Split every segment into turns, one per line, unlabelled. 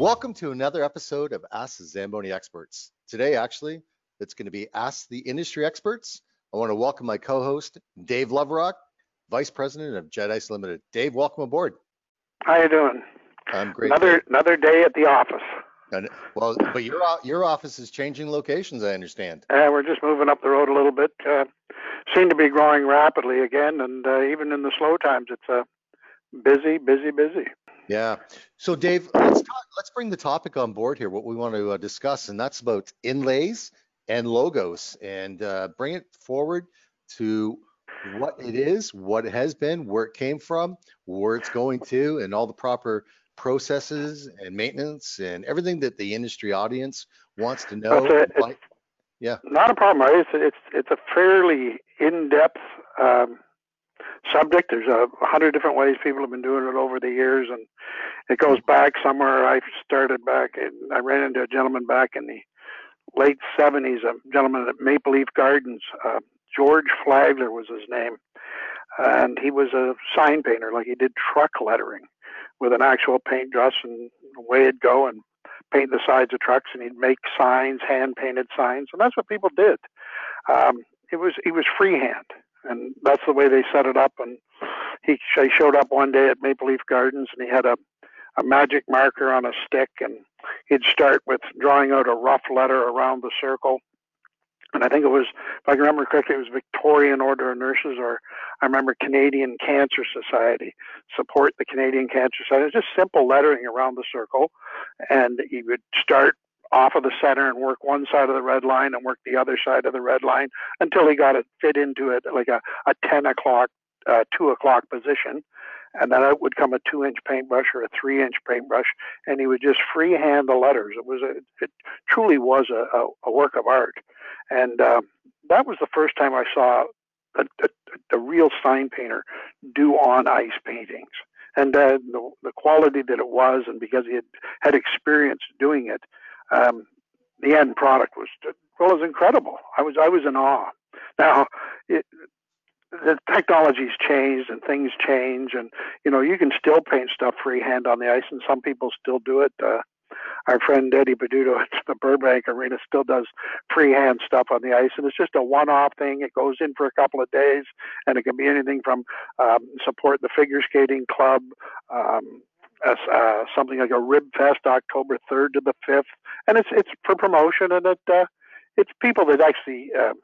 Welcome to another episode of Ask the Zamboni Experts. Today, actually, it's going to be Ask the Industry Experts. I want to welcome my co-host, Dave Loverock, Vice President of Jet Ice Limited. Dave, welcome aboard.
How you doing?
I'm great.
Another another day at the office.
And, well, but your your office is changing locations, I understand.
Uh, we're just moving up the road a little bit. Uh, seem to be growing rapidly again, and uh, even in the slow times, it's uh, busy, busy, busy.
Yeah. So, Dave, let's talk, let's bring the topic on board here. What we want to uh, discuss, and that's about inlays and logos, and uh, bring it forward to what it is, what it has been, where it came from, where it's going to, and all the proper processes and maintenance and everything that the industry audience wants to know.
It's a, it's
yeah.
Not a problem. Right? It's it's it's a fairly in-depth um, subject. There's a hundred different ways people have been doing it over the years, and it goes back somewhere. I started back, and I ran into a gentleman back in the late 70s, a gentleman at Maple Leaf Gardens. Uh, George Flagler was his name, and he was a sign painter. Like he did truck lettering with an actual paintbrush, and away it'd go and paint the sides of trucks, and he'd make signs, hand painted signs, and that's what people did. Um, it was he was freehand, and that's the way they set it up. And he, he showed up one day at Maple Leaf Gardens, and he had a a magic marker on a stick, and he'd start with drawing out a rough letter around the circle and I think it was, if I can remember correctly, it was Victorian Order of Nurses, or I remember Canadian Cancer Society, support the Canadian Cancer Society. It was just simple lettering around the circle, and he would start off of the center and work one side of the red line and work the other side of the red line until he got it fit into it like a, a 10 o'clock, uh, 2 o'clock position. And then it would come a two inch paintbrush or a three inch paintbrush, and he would just freehand the letters. It was a, it truly was a, a, a work of art. And uh, that was the first time I saw a, a, a real sign painter do on ice paintings. And uh, the, the quality that it was, and because he had had experience doing it, um, the end product was well, it was incredible. I was I was in awe. Now, it, the technology's changed and things change, and you know you can still paint stuff freehand on the ice, and some people still do it. Uh, our friend Eddie Peduto at the Burbank Arena still does freehand stuff on the ice, and it's just a one-off thing. It goes in for a couple of days, and it can be anything from um, support the figure skating club, um, as, uh, something like a Rib Fest, October 3rd to the 5th, and it's it's for promotion, and it uh, it's people that actually uh,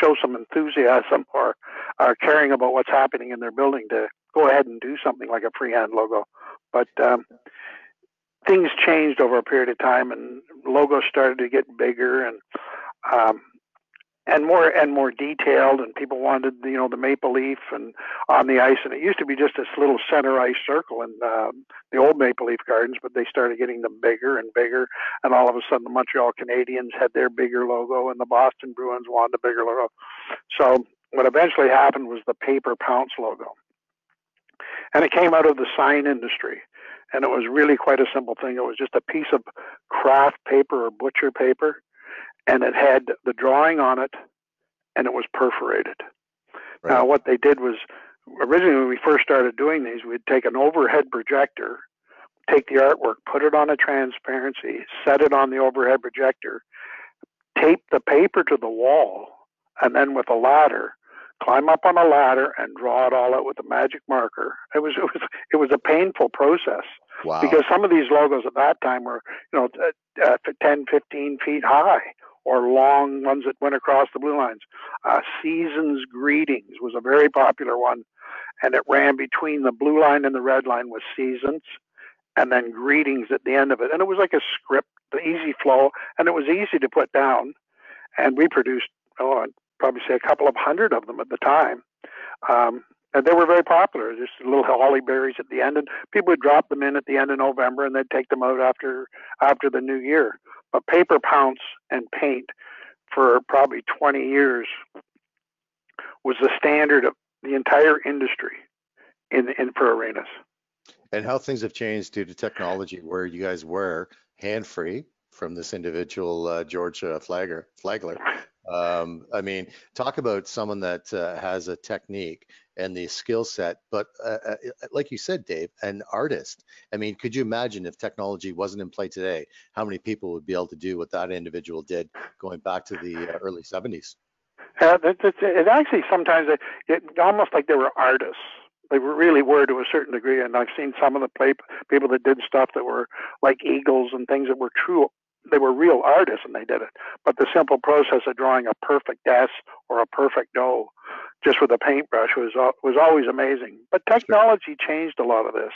show some enthusiasm or are caring about what's happening in their building to go ahead and do something like a freehand logo. But um, things changed over a period of time, and logos started to get bigger and um, and more and more detailed. And people wanted, you know, the maple leaf and on the ice. And it used to be just this little center ice circle in um, the old Maple Leaf Gardens, but they started getting them bigger and bigger. And all of a sudden, the Montreal Canadiens had their bigger logo, and the Boston Bruins wanted a bigger logo. So what eventually happened was the paper pounce logo. And it came out of the sign industry and it was really quite a simple thing. It was just a piece of craft paper or butcher paper, and it had the drawing on it, and it was perforated. Right. Now, what they did was originally when we first started doing these, we'd take an overhead projector, take the artwork, put it on a transparency, set it on the overhead projector, tape the paper to the wall, and then with a ladder, climb up on a ladder and draw it all out with a magic marker. It was it was it was a painful process.
Wow.
Because some of these logos at that time were, you know, uh, 10, 15 feet high or long ones that went across the blue lines. Uh, Seasons Greetings was a very popular one, and it ran between the blue line and the red line with Seasons, and then Greetings at the end of it. And it was like a script, the easy flow, and it was easy to put down. And we produced, oh, I'd probably say a couple of hundred of them at the time. Um, and they were very popular. Just little holly berries at the end, and people would drop them in at the end of November, and they'd take them out after after the new year. But paper pounce and paint for probably 20 years was the standard of the entire industry in in for arenas.
And how things have changed due to technology, where you guys were hand free from this individual uh, uh, Flagler Um, I mean, talk about someone that uh, has a technique and the skill set, but uh, uh, like you said, Dave, an artist. I mean, could you imagine if technology wasn't in play today, how many people would be able to do what that individual did going back to the uh, early 70s?
Uh, it, it, it actually sometimes it, it almost like they were artists they really were to a certain degree. And I've seen some of the play people that did stuff that were like eagles and things that were true. They were real artists and they did it. But the simple process of drawing a perfect S or a perfect O just with a paintbrush was uh, was always amazing. But technology changed a lot of this,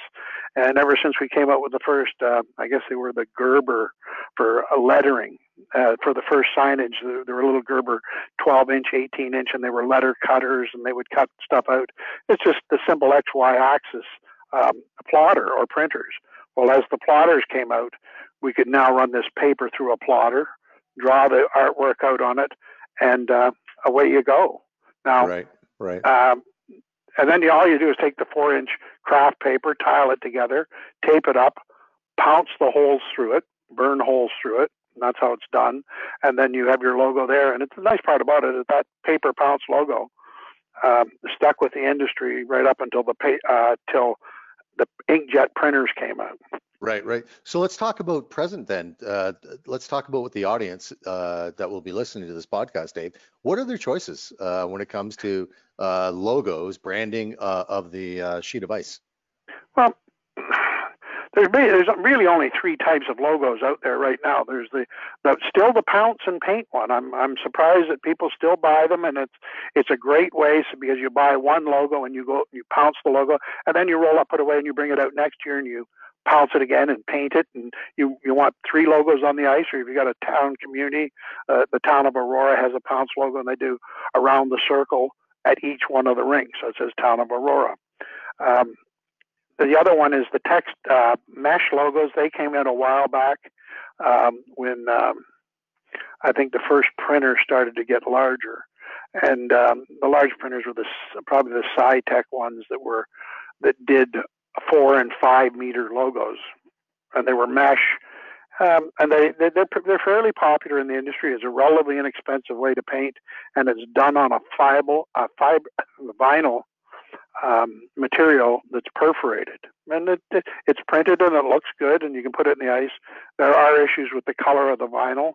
and ever since we came out with the first, uh, I guess they were the Gerber for uh, lettering uh, for the first signage. There were little Gerber 12 inch, 18 inch, and they were letter cutters, and they would cut stuff out. It's just the simple X Y axis um, plotter or printers. Well, as the plotters came out, we could now run this paper through a plotter, draw the artwork out on it, and uh, away you go. Now,
right, right.
Um, and then you, all you do is take the four inch craft paper, tile it together, tape it up, pounce the holes through it, burn holes through it, and that's how it's done. And then you have your logo there. And it's the nice part about it is that paper pounce logo um, stuck with the industry right up until the pay, uh, till the inkjet printers came out.
Right, right. So let's talk about present then. Uh, let's talk about what the audience uh, that will be listening to this podcast, Dave. What are their choices uh, when it comes to uh, logos, branding uh, of the uh, sheet of ice?
Well, there's there's really only three types of logos out there right now. There's the, the still the pounce and paint one. I'm I'm surprised that people still buy them, and it's it's a great way because you buy one logo and you go you pounce the logo, and then you roll up it away and you bring it out next year and you pounce it again and paint it and you you want three logos on the ice or if you got a town community uh, the town of aurora has a pounce logo and they do around the circle at each one of the rings so it says town of aurora um, the other one is the text uh, mesh logos. They came in a while back um, when um, I think the first printer started to get larger, and um, the large printers were the probably the Scitex ones that were that did four and five meter logos, and they were mesh. Um, and they, they they're they're fairly popular in the industry. It's a relatively inexpensive way to paint, and it's done on a fiber a fiber vinyl um, material that's perforated, and it, it, it's printed and it looks good, and you can put it in the ice. There are issues with the color of the vinyl,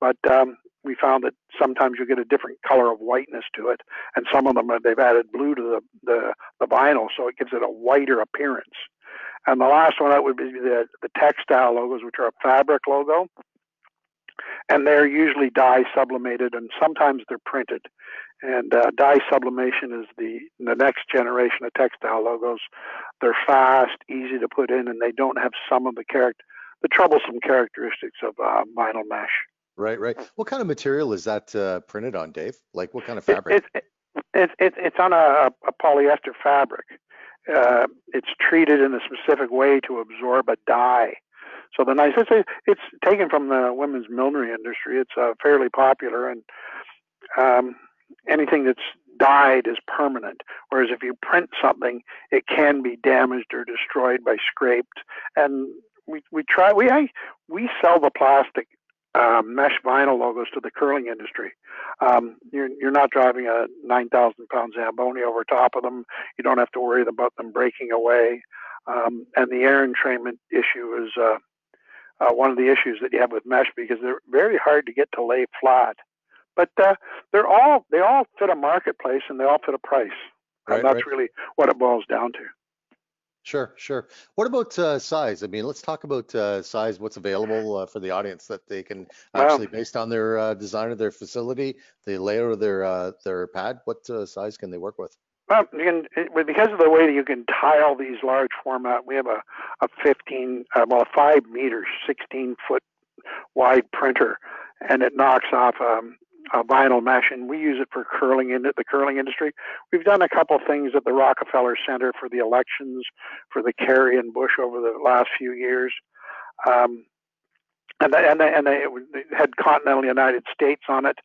but um, we found that sometimes you get a different color of whiteness to it, and some of them are, they've added blue to the, the the vinyl, so it gives it a whiter appearance. And the last one out would be the the textile logos, which are a fabric logo and they're usually dye sublimated and sometimes they're printed. And uh, dye sublimation is the the next generation of textile logos. They're fast, easy to put in, and they don't have some of the character the troublesome characteristics of uh, vinyl mesh.
Right, right. What kind of material is that uh, printed on, Dave? Like what kind of fabric?
It, it, it, it it's on a, a polyester fabric. Uh, it's treated in a specific way to absorb a dye. So the nice it's it's taken from the women's millinery industry. It's uh, fairly popular, and um, anything that's dyed is permanent. Whereas if you print something, it can be damaged or destroyed by scraped. And we we try we I, we sell the plastic uh, mesh vinyl logos to the curling industry. Um, you're, you're not driving a 9,000 pound Zamboni over top of them. You don't have to worry about them breaking away. Um, and the air entrainment issue is uh, uh, one of the issues that you have with mesh because they're very hard to get to lay flat. But uh, they're all they all fit a marketplace and they all fit a price, right, and that's right. really what it boils down to.
Sure, sure. What about uh, size? I mean, let's talk about uh, size. What's available uh, for the audience that they can actually, based on their uh, design of their facility, the layout of their uh, their pad, what uh, size can they work with?
Well, you can, it, because of the way that you can tile these large format, we have a, a 15, uh, well, a 5 meters, 16 foot wide printer, and it knocks off um, a vinyl mesh, and we use it for curling in the curling industry. We've done a couple things at the Rockefeller Center for the elections for the Kerry and Bush over the last few years. Um, and they, and they, and they had continental United States on it,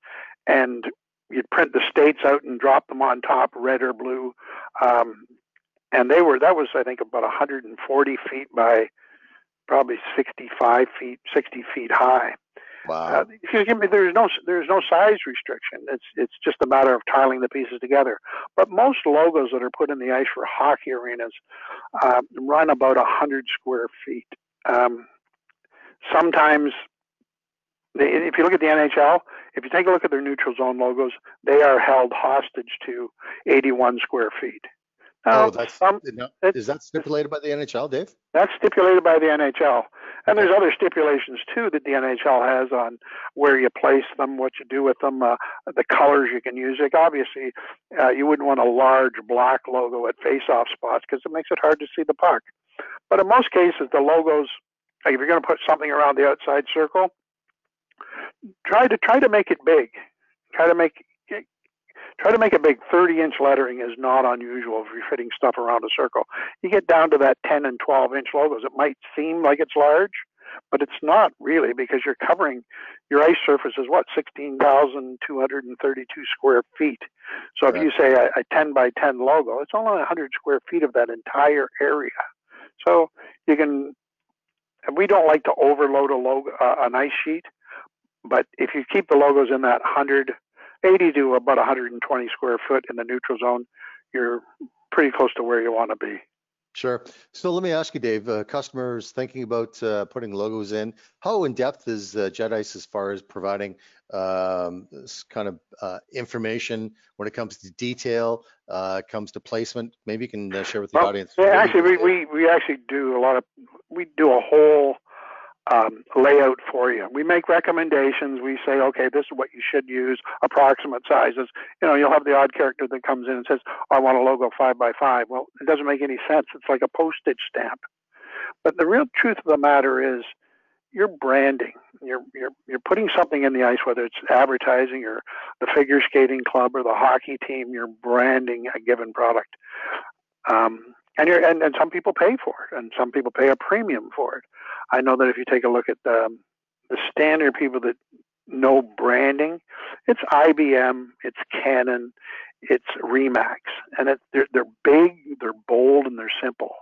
and you'd print the states out and drop them on top, red or blue. Um, and they were that was I think about 140 feet by probably 65 feet, 60 feet high.
Wow. Uh,
there's no there's no size restriction. It's it's just a matter of tiling the pieces together. But most logos that are put in the ice for hockey arenas uh, run about a hundred square feet. Um, sometimes, they, if you look at the NHL, if you take a look at their neutral zone logos, they are held hostage to 81 square feet.
Now, oh, that's um, is that stipulated by the NHL, Dave?
That's stipulated by the NHL, and okay. there's other stipulations too that the NHL has on where you place them, what you do with them, uh, the colors you can use. Like obviously, uh, you wouldn't want a large black logo at face-off spots because it makes it hard to see the puck. But in most cases, the logos, like if you're going to put something around the outside circle, try to try to make it big. Try to make try to make a big 30 inch lettering is not unusual if you're fitting stuff around a circle. You get down to that 10 and 12 inch logos, it might seem like it's large, but it's not really because you're covering your ice surface is what 16,232 square feet. So if you say a, a 10 by 10 logo, it's only 100 square feet of that entire area. So you can. We don't like to overload a logo, uh, an ice sheet, but if you keep the logos in that 100 80 to about 120 square foot in the neutral zone, you're pretty close to where you want to be.
Sure. So let me ask you, Dave, uh, customers thinking about uh, putting logos in, how in depth is uh, JetIce as far as providing um, this kind of uh, information when it comes to detail, uh, comes to placement? Maybe you can uh, share with the well, audience.
Yeah, actually, we, we, we actually do a lot of, we do a whole um, layout for you. We make recommendations. We say, okay, this is what you should use, approximate sizes. You know, you'll have the odd character that comes in and says, I want a logo five by five. Well, it doesn't make any sense. It's like a postage stamp. But the real truth of the matter is, you're branding. You're you're you're putting something in the ice, whether it's advertising or the figure skating club or the hockey team. You're branding a given product. Um, and you're and, and some people pay for it and some people pay a premium for it i know that if you take a look at the, the standard people that know branding it's ibm it's canon it's remax and it, they're, they're big they're bold and they're simple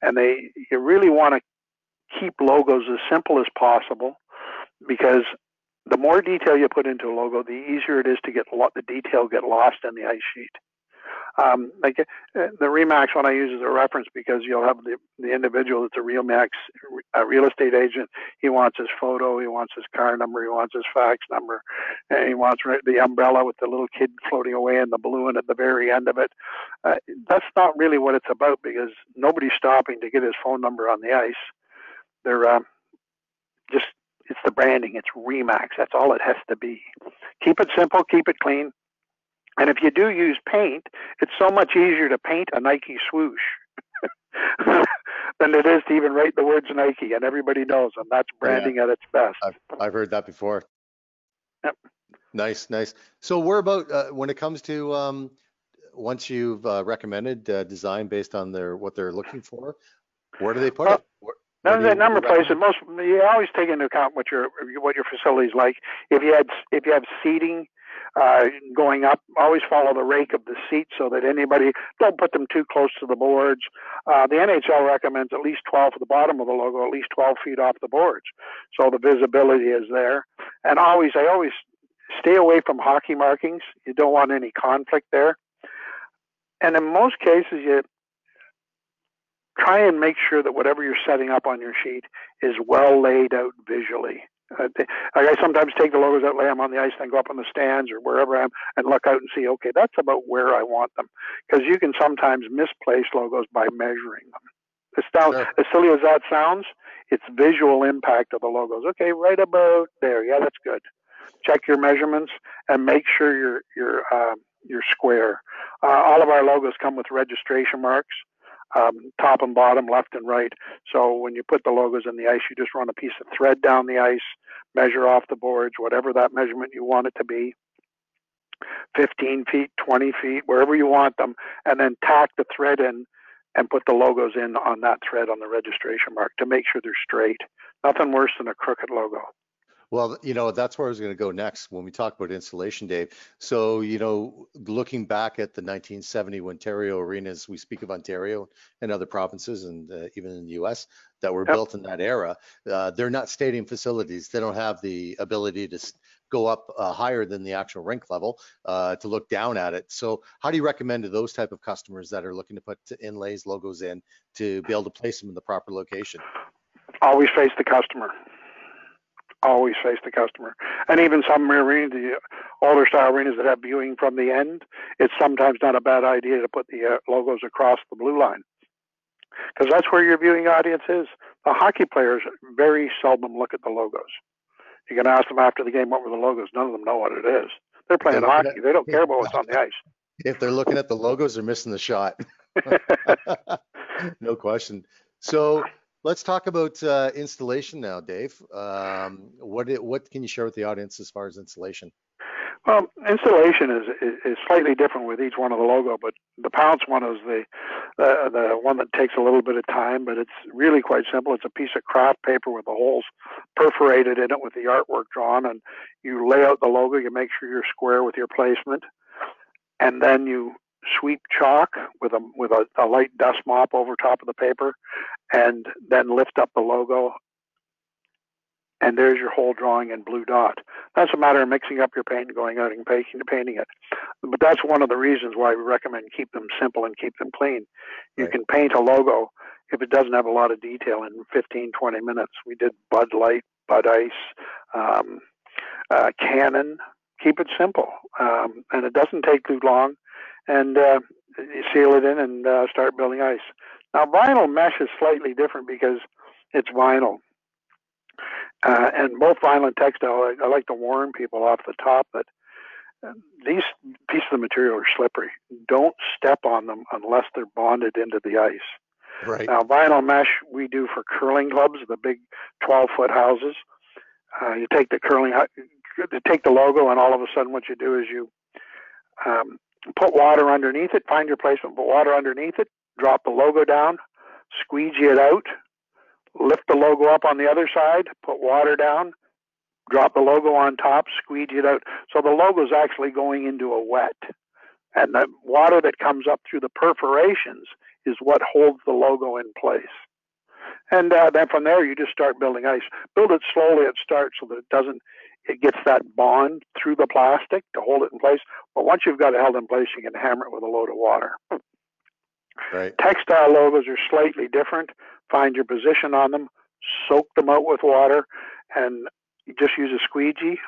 and they you really want to keep logos as simple as possible because the more detail you put into a logo, the easier it is to get the detail get lost in the ice sheet. Um, like uh, the Remax one I use as a reference because you'll have the, the individual that's a Remax a real estate agent. He wants his photo, he wants his car number, he wants his fax number, and he wants the umbrella with the little kid floating away and the balloon at the very end of it. Uh, that's not really what it's about because nobody's stopping to get his phone number on the ice. They're uh, just it's the branding. It's Remax. That's all it has to be. Keep it simple. Keep it clean. And if you do use paint, it's so much easier to paint a Nike swoosh than it is to even write the words Nike, and everybody knows them. That's branding yeah. at its best.
I've, I've heard that before.
Yep.
Nice, nice. So where about uh, when it comes to um, once you've uh, recommended uh, design based on their what they're looking for, where do they put it? Where,
a number of places. Most you always take into account what your what your facility's like. If you had if you have seating uh, going up. Always follow the rake of the seat so that anybody don't put them too close to the boards. Uh, the NHL recommends at least 12 at the bottom of the logo, at least 12 feet off the boards, so the visibility is there. And always, I always stay away from hockey markings. You don't want any conflict there. And in most cases, you try and make sure that whatever you're setting up on your sheet is well laid out visually. Uh, I sometimes take the logos out, lay them on the ice, then go up on the stands or wherever I am and look out and see, okay, that's about where I want them. Because you can sometimes misplace logos by measuring them. As, down, sure. as silly as that sounds, it's visual impact of the logos. Okay, right about there. Yeah, that's good. Check your measurements and make sure you're you're uh, you're square. Uh, all of our logos come with registration marks um, top and bottom, left and right. So when you put the logos in the ice, you just run a piece of thread down the ice, measure off the boards, whatever that measurement you want it to be. 15 feet, 20 feet, wherever you want them, and then tack the thread in and put the logos in on that thread on the registration mark to make sure they're straight. Nothing worse than a crooked logo.
Well, you know, that's where I was going to go next when we talk about installation, Dave. So, you know, looking back at the 1970 Ontario arenas, we speak of Ontario and other provinces and uh, even in the US that were yep. built in that era. Uh, they're not stadium facilities. They don't have the ability to go up uh, higher than the actual rink level uh, to look down at it. So how do you recommend to those type of customers that are looking to put inlays, logos in to be able to place them in the proper location?
Always face the customer always face the customer. And even some arenas, the older style arenas that have viewing from the end, it's sometimes not a bad idea to put the uh, logos across the blue line because that's where your viewing audience is. The hockey players very seldom look at the logos. You can ask them after the game what were the logos. None of them know what it is. They're playing hockey. They don't care about what's on the ice.
If they're looking at the logos, they're missing the shot. no question. So Let's talk about uh, installation now, Dave. Um, what what can you share with the audience as far as installation?
Well, installation is, is, is slightly different with each one of the logo, but the Pounce one is the uh, the one that takes a little bit of time, but it's really quite simple. It's a piece of craft paper with the holes perforated in it with the artwork drawn, and you lay out the logo. You make sure you're square with your placement, and then you sweep chalk with a with a, a light dust mop over top of the paper, and then lift up the logo. And there's your whole drawing in blue dot. That's a matter of mixing up your paint and going out and painting, painting it. But that's one of the reasons why we recommend keep them simple and keep them clean. You right. can paint a logo if it doesn't have a lot of detail in 15, 20 minutes. We did Bud Light, Bud Ice, um, uh, Canon. Keep it simple, um, and it doesn't take too long and uh, seal it in and uh, start building ice. Now, vinyl mesh is slightly different because it's vinyl. Uh, and both vinyl and textile, I, I, like to warn people off the top that uh, these pieces of material are slippery. Don't step on them unless they're bonded into the ice.
Right.
Now, vinyl mesh we do for curling clubs, the big 12 foot houses. Uh, you take the curling, you take the logo, and all of a sudden, what you do is you um, put water underneath it, find your placement, put water underneath it, drop the logo down, squeegee it out, lift the logo up on the other side, put water down, drop the logo on top, squeegee it out. So the logo is actually going into a wet. And the water that comes up through the perforations is what holds the logo in place. And uh, then from there, you just start building ice. Build it slowly at start so that it doesn't it gets that bond through the plastic to hold it in place. But once you've got it held in place, you can hammer it with a load of water.
Right.
Textile logos are slightly different. Find your position on them, soak them out with water, and just use a squeegee,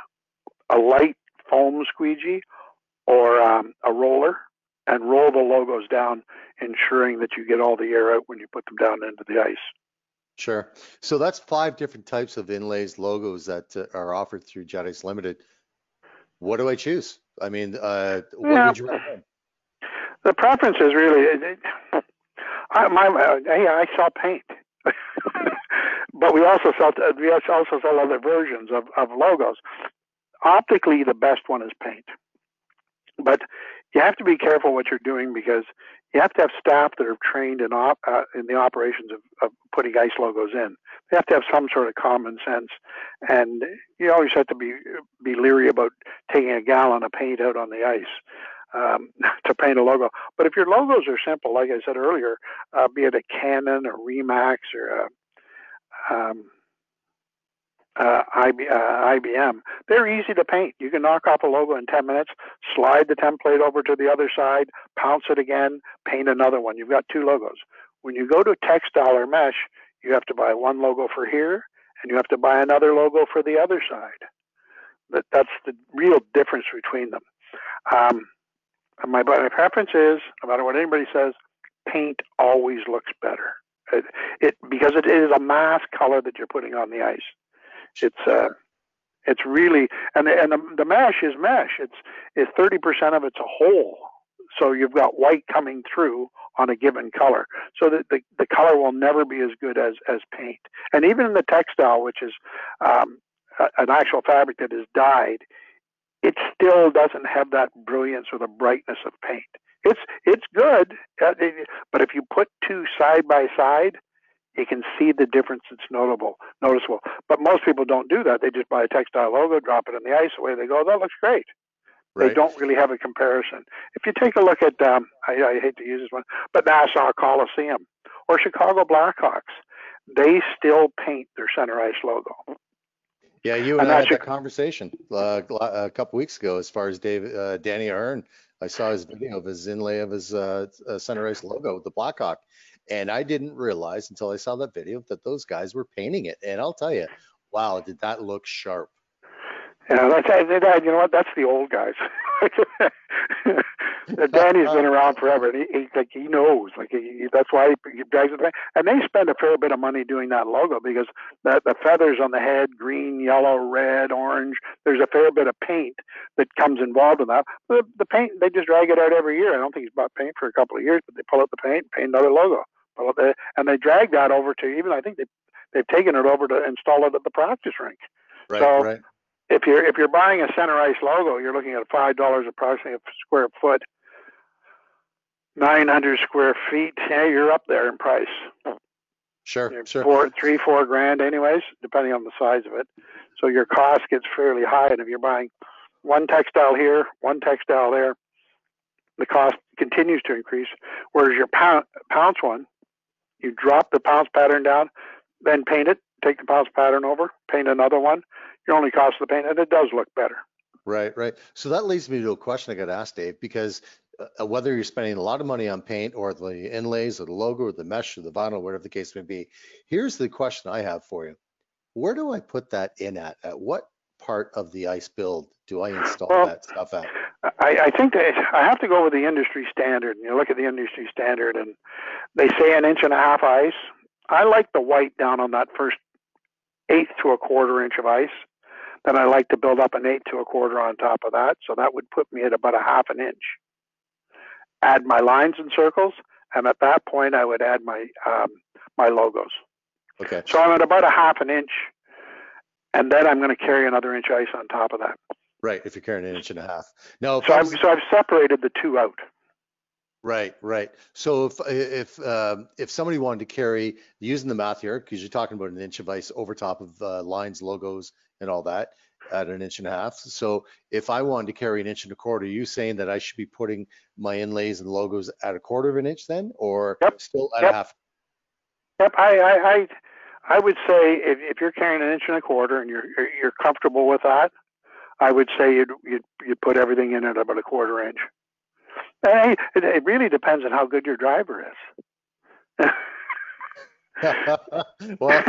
a light foam squeegee, or um, a roller, and roll the logos down, ensuring that you get all the air out when you put them down into the ice.
Sure. So that's five different types of inlays logos that uh, are offered through Jet Limited. What do I choose? I mean, uh, what yeah. would you recommend?
The preference is really, I, my, uh, hey, I sell paint, but we also sell we also sell other versions of, of logos. Optically, the best one is paint, but you have to be careful what you're doing because you have to have staff that are trained in op, uh, in the operations of, of putting ice logos in. They have to have some sort of common sense, and you always have to be be leery about taking a gallon of paint out on the ice. Um, to paint a logo. But if your logos are simple, like I said earlier, uh, be it a Canon or Remax or a, um, uh, uh, IBM, they're easy to paint. You can knock off a logo in 10 minutes, slide the template over to the other side, pounce it again, paint another one. You've got two logos. When you go to textile or mesh, you have to buy one logo for here, and you have to buy another logo for the other side. That, that's the real difference between them. Um, my, my preference is, no matter what anybody says, paint always looks better. It, it because it is a mass color that you're putting on the ice. It's uh, it's really and and the, the mesh is mesh. It's it's thirty percent of it's a whole. So you've got white coming through on a given color. So that the, the color will never be as good as as paint. And even in the textile, which is um, a, an actual fabric that is dyed, it still doesn't have that brilliance or the brightness of paint. It's it's good, uh, but if you put two side by side, you can see the difference. It's notable, noticeable. But most people don't do that. They just buy a textile logo, drop it in the ice, away they go. That looks great. Right. They don't really have a comparison. If you take a look at, um, I, I hate to use this one, but Nassau Coliseum or Chicago Blackhawks, they still paint their center ice logo.
Yeah, you and, and I had that conversation uh, a couple weeks ago as far as Dave, uh, Danny Ahern. I saw his video of his inlay of his uh, uh center ice logo, the Blackhawk, and I didn't realize until I saw that video that those guys were painting it. And I'll tell you, wow, did that look sharp.
Yeah, that's that. You know what? That's the old guys. Danny's been around forever, and he, he like he knows. Like he, that's why he, he drags it. And they spend a fair bit of money doing that logo because the the feathers on the head, green, yellow, red, orange. There's a fair bit of paint that comes involved in that. The, the paint they just drag it out every year. I don't think he's bought paint for a couple of years, but they pull out the paint, paint another logo, pull out the, and they drag that over to even I think they they've taken it over to install it at the practice rink.
Right, so right
if you're if you're buying a center ice logo, you're looking at five dollars approximately a square foot, nine hundred square feet. Yeah, you're up there in price.
Sure,
you're
sure.
Four, three, four grand, anyways, depending on the size of it. So your cost gets fairly high, and if you're buying one textile here, one textile there, the cost continues to increase. Whereas your pound, pounce one, you drop the pounce pattern down, then paint it, take the pounce pattern over, paint another one, your only cost of the paint, and it does look better.
Right, right. So that leads me to a question I got to ask Dave, because uh, whether you're spending a lot of money on paint or the inlays or the logo or the mesh or the vinyl, whatever the case may be, here's the question I have for you. Where do I put that in at? At what part of the ice build do I install well, that stuff at?
I, I think that I have to go with the industry standard. And you look at the industry standard, and they say an inch and a half ice. I like the white down on that first eighth to a quarter inch of ice. Then I like to build up an eight to a quarter on top of that. So that would put me at about a half an inch. Add my lines and circles, and at that point I would add my um, my logos.
Okay.
So I'm at about a half an inch, and then I'm going to carry another inch ice on top of that.
Right, if you're carrying an inch and a half. No.
So I've, so I've separated the two out.
Right, right. So if if um, if somebody wanted to carry using the math here, because you're talking about an inch of ice over top of uh, lines, logos, and all that at an inch and a half. So if I wanted to carry an inch and a quarter, are you saying that I should be putting my inlays and logos at a quarter of an inch then, or
yep.
still at
yep.
a half?
Yep, I, I, I, I would say if, if you're carrying an inch and a quarter and you're, you're, you're comfortable with that, I would say you'd, you'd, you'd put everything in at about a quarter inch. And it, it really depends on how good your driver is.
well,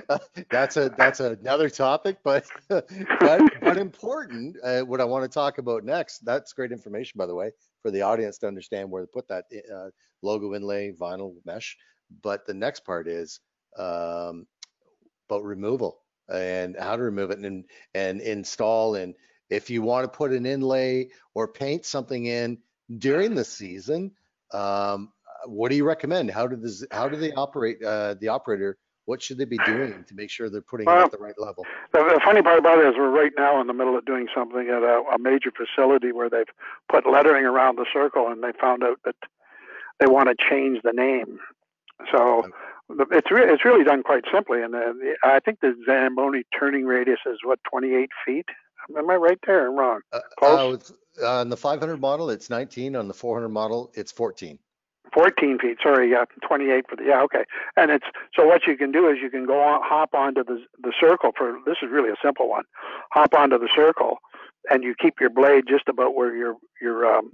that's a that's another topic, but but, but important. Uh, what I want to talk about next. That's great information, by the way, for the audience to understand where to put that uh, logo inlay, vinyl mesh. But the next part is um, about removal and how to remove it and and install. And if you want to put an inlay or paint something in during the season, um, what do you recommend? How do this, how do they operate uh, the operator? What should they be doing to make sure they're putting well, it at the right level?
The, the, funny part about it is we're right now in the middle of doing something at a, a major facility where they've put lettering around the circle, and they found out that they want to change the name. So it's re- it's really done quite simply, and uh, I think the Zamboni turning radius is what 28 feet. Am I right there or wrong? Uh,
Uh, on the 500 model, it's 19. On the 400 model, it's 14.
14 feet. Sorry, yeah, 28 for the yeah. Okay, and it's so what you can do is you can go on, hop onto the the circle for this is really a simple one. Hop onto the circle, and you keep your blade just about where your your um,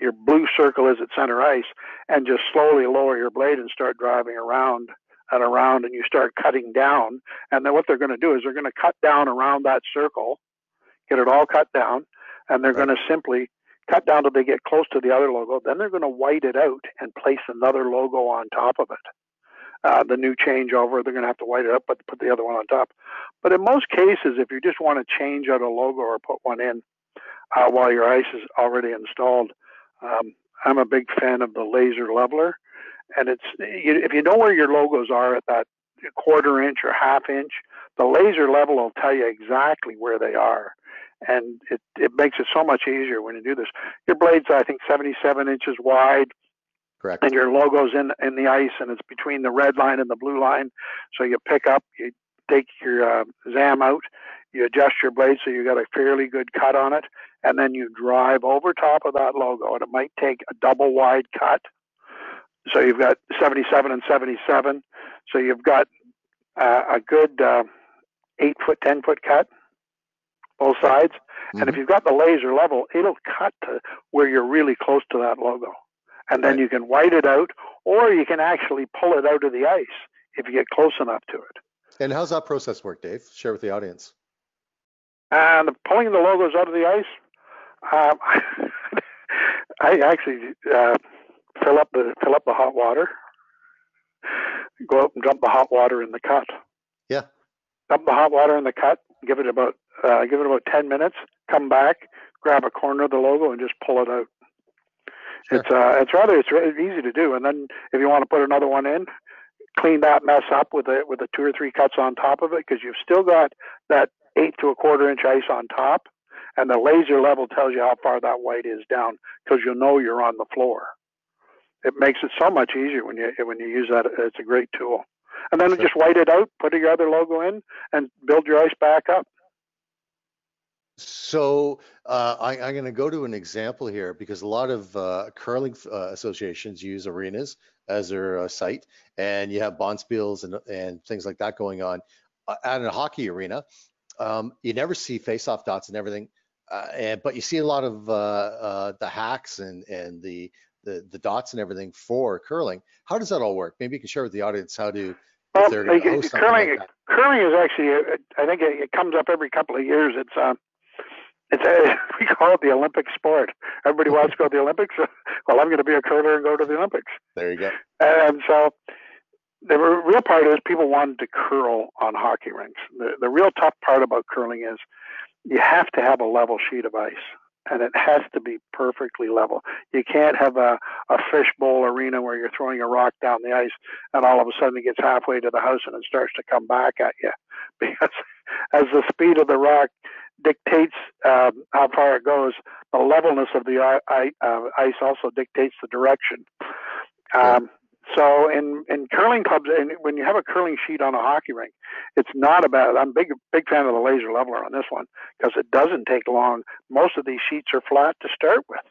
your blue circle is at center ice, and just slowly lower your blade and start driving around and around, and you start cutting down. And then what they're going to do is they're going to cut down around that circle, get it all cut down, and they're right. going to simply cut down till they get close to the other logo. Then they're going to white it out and place another logo on top of it. Uh, the new changeover, they're going to have to white it up, but put the other one on top. But in most cases, if you just want to change out a logo or put one in uh, while your ice is already installed, um, I'm a big fan of the laser leveler. And it's you, if you know where your logos are at that quarter inch or half inch, the laser level will tell you exactly where they are and it, it makes it so much easier when you do this. Your blade's, I think, 77 inches wide,
Correct.
And your logo's in in the ice, and it's between the red line and the blue line. So you pick up, you take your uh, ZAM out, you adjust your blade so you got a fairly good cut on it, and then you drive over top of that logo, and it might take a double wide cut. So you've got 77 and 77. So you've got uh, a good uh, eight foot, 10 foot cut, both sides. Mm-hmm. And if mm-hmm. you've got the laser level, it'll cut to where you're really close to that logo. And then right. you can white it out, or you can actually pull it out of the ice if you get close enough to it.
And how's that process work, Dave? Share with the audience.
And pulling the logos out of the ice, um, I actually uh, fill up the fill up the hot water, go out and dump the hot water in the cut.
Yeah.
Dump the hot water in the cut. Give it about uh, give it about ten minutes. Come back, grab a corner of the logo, and just pull it out. Sure. It's uh, it's rather it's easy to do. And then if you want to put another one in, clean that mess up with a with a two or three cuts on top of it because you've still got that eight to a quarter inch ice on top, and the laser level tells you how far that white is down because you'll know you're on the floor. It makes it so much easier when you when you use that. It's a great tool. And then sure. just white it out, put your other logo in, and build your ice back up.
So uh, I, am going to go to an example here because a lot of uh, curling uh, associations use arenas as their uh, site, and you have bonspiels and and things like that going on. Uh, at a hockey arena, um, you never see face-off dots and everything, uh, and but you see a lot of the hacks and and the, the the dots and everything for curling. How does that all work? Maybe you can share with the audience how to.
Well, curling, like curling is actually, I think it, comes up every couple of years. It's it's uh, a, we call it the Olympic sport. Everybody wants to go to the Olympics. Well, I'm going to be a curler and go to the Olympics.
There you go.
And so the real part is people wanted to curl on hockey rinks. The, the real tough part about curling is you have to have a level sheet of ice and it has to be perfectly level. You can't have a, a fishbowl arena where you're throwing a rock down the ice and all of a sudden it gets halfway to the house and it starts to come back at you because as the speed of the rock dictates um, how far it goes. The levelness of the uh, ice also dictates the direction. Um, so in, in curling clubs, and when you have a curling sheet on a hockey rink, it's not about. I'm big big fan of the laser leveler on this one because it doesn't take long. Most of these sheets are flat to start with,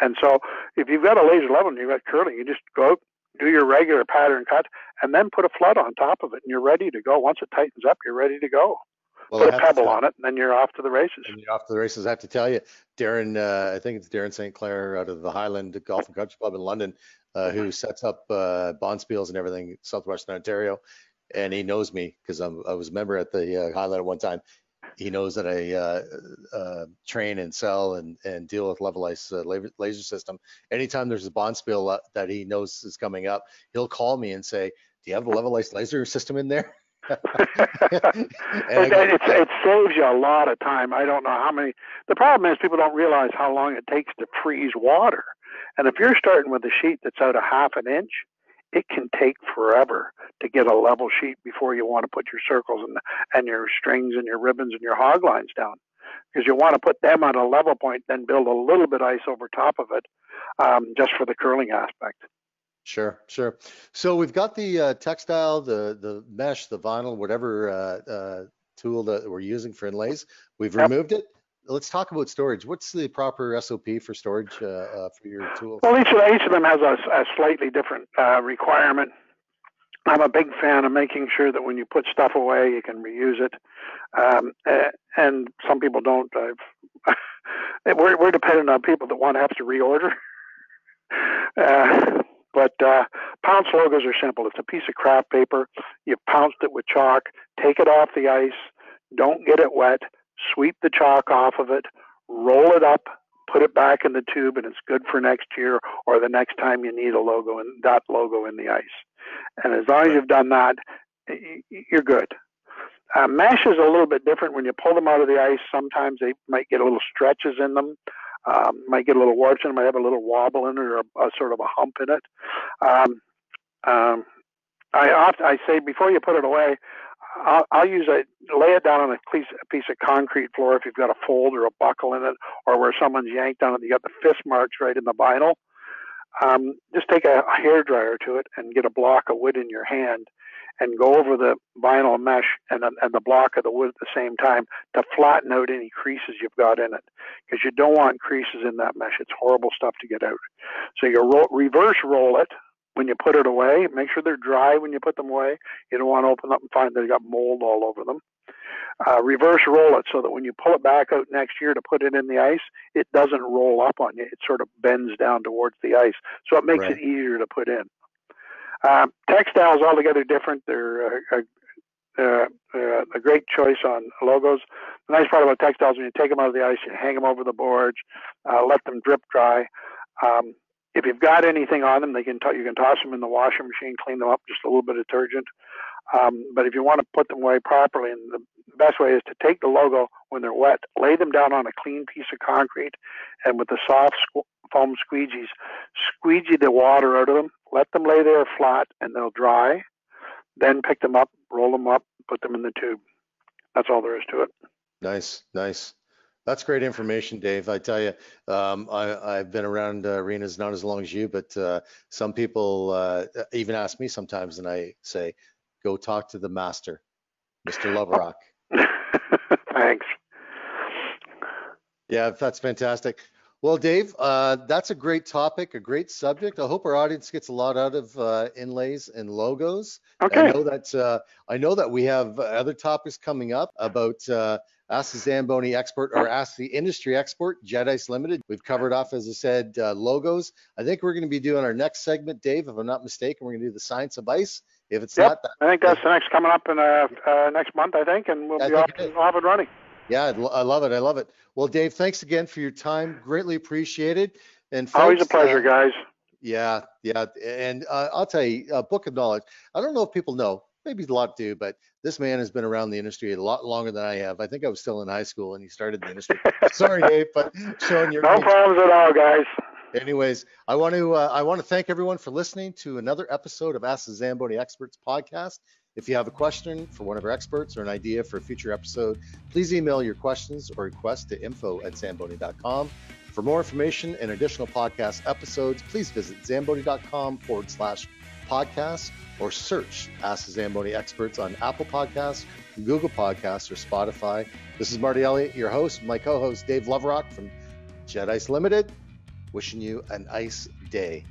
and so if you've got a laser leveler and you've got curling, you just go do your regular pattern cut and then put a flood on top of it, and you're ready to go. Once it tightens up, you're ready to go. Well, Put a pebble on it, and then you're off to the races.
And you're off to the races. I have to tell you, Darren, uh, I think it's Darren St. Clair out of the Highland Golf and Country Club in London, uh, who sets up uh, bonspiels and everything, Southwestern Ontario. And he knows me because I was a member at the uh, Highland at one time. He knows that I uh, uh, train and sell and, and deal with level ice uh, laser system. Anytime there's a bonspiel that he knows is coming up, he'll call me and say, "Do you have a level ice laser system in there?"
it, it, it saves you a lot of time. I don't know how many. The problem is people don't realize how long it takes to freeze water. And if you're starting with a sheet that's out a half an inch, it can take forever to get a level sheet before you want to put your circles and and your strings and your ribbons and your hog lines down. Because you want to put them on a level point, then build a little bit ice over top of it, um, just for the curling aspect.
Sure, sure. So we've got the uh, textile, the the mesh, the vinyl, whatever uh, uh, tool that we're using for inlays. We've removed it. Let's talk about storage. What's the proper SOP for storage uh, uh, for your tools?
Well, each of, each of them has a, a slightly different uh, requirement. I'm a big fan of making sure that when you put stuff away, you can reuse it. Um, and some people don't. we're, we're dependent on people that want to have to reorder. Uh, but uh, pounce logos are simple. It's a piece of craft paper. You've pounced it with chalk. Take it off the ice. Don't get it wet. Sweep the chalk off of it. Roll it up. Put it back in the tube, and it's good for next year or the next time you need a logo in that logo in the ice. And as long as you've done that, you're good. Uh, mesh is a little bit different. When you pull them out of the ice, sometimes they might get little stretches in them um, might get a little warped and might have a little wobble in it or a, a sort of a hump in it. Um, um, I often I say before you put it away, I'll, I'll use a lay it down on a piece, a piece of concrete floor if you've got a fold or a buckle in it, or where someone's yanked on it. You got the fist marks right in the vinyl. um, just take a hair dryer to it and get a block of wood in your hand and go over the vinyl mesh and, and the block of the wood at the same time to flatten out any creases you've got in it because you don't want creases in that mesh. It's horrible stuff to get out. So you roll, reverse roll it when you put it away. Make sure they're dry when you put them away. You don't want to open up and find they've got mold all over them. Uh, reverse roll it so that when you pull it back out next year to put it in the ice, it doesn't roll up on you. It sort of bends down towards the ice. So it makes right. it easier to put in. Um, textiles altogether different. They're a, a, a, a, great choice on logos. The nice part about textiles, when you take them out of the ice, you hang them over the boards, uh, let them drip dry. Um, if you've got anything on them, they can t- you can toss them in the washing machine, clean them up, just a little bit of detergent. Um, but if you want to put them away properly, and the best way is to take the logo when they're wet, lay them down on a clean piece of concrete, and with the soft squ- foam squeegees, squeegee the water out of them, let them lay there flat, and they'll dry. Then pick them up, roll them up, put them in the tube. That's all there is to it.
Nice, nice. That's great information, Dave. I tell you, um, I, have been around uh, arenas not as long as you, but uh, some people uh, even ask me sometimes, and I say, go talk to the master, Mr. Loverock.
Thanks.
Yeah, that's fantastic. Well, Dave, uh, that's a great topic, a great subject. I hope our audience gets a lot out of uh, inlays and logos.
Okay.
I know that uh, I know that we have other topics coming up about uh, Ask the Zamboni expert or Ask the industry expert, Jet Ice Limited. We've covered off, as I said, uh, logos. I think we're going to be doing our next segment, Dave, if I'm not mistaken. We're going to do the science of ice. If it's
yep,
not that,
I think that's the next coming up in uh, uh, next month, I think, and we'll I be off, off and running.
Yeah, I love it. I love it. Well, Dave, thanks again for your time. Greatly appreciated. And folks,
always a pleasure, uh, guys.
Yeah, yeah. And uh, I'll tell you, a book of knowledge. I don't know if people know, maybe a lot do, but this man has been around the industry a lot longer than I have. I think I was still in high school and he started the industry. Sorry, Dave, but showing your
no problems at all, guys.
Anyways, I want to uh, I want to thank everyone for listening to another episode of Ask the Zamboni Experts podcast. If you have a question for one of our experts or an idea for a future episode, please email your questions or requests to info at zamboni.com. For more information and additional podcast episodes, please visit zamboni.com forward slash podcast or search Ask the Zamboni Experts on Apple Podcasts, Google Podcasts, or Spotify. This is Marty Elliott, your host, my co host, Dave Loverock from Jet Ice Limited, wishing you an ice day.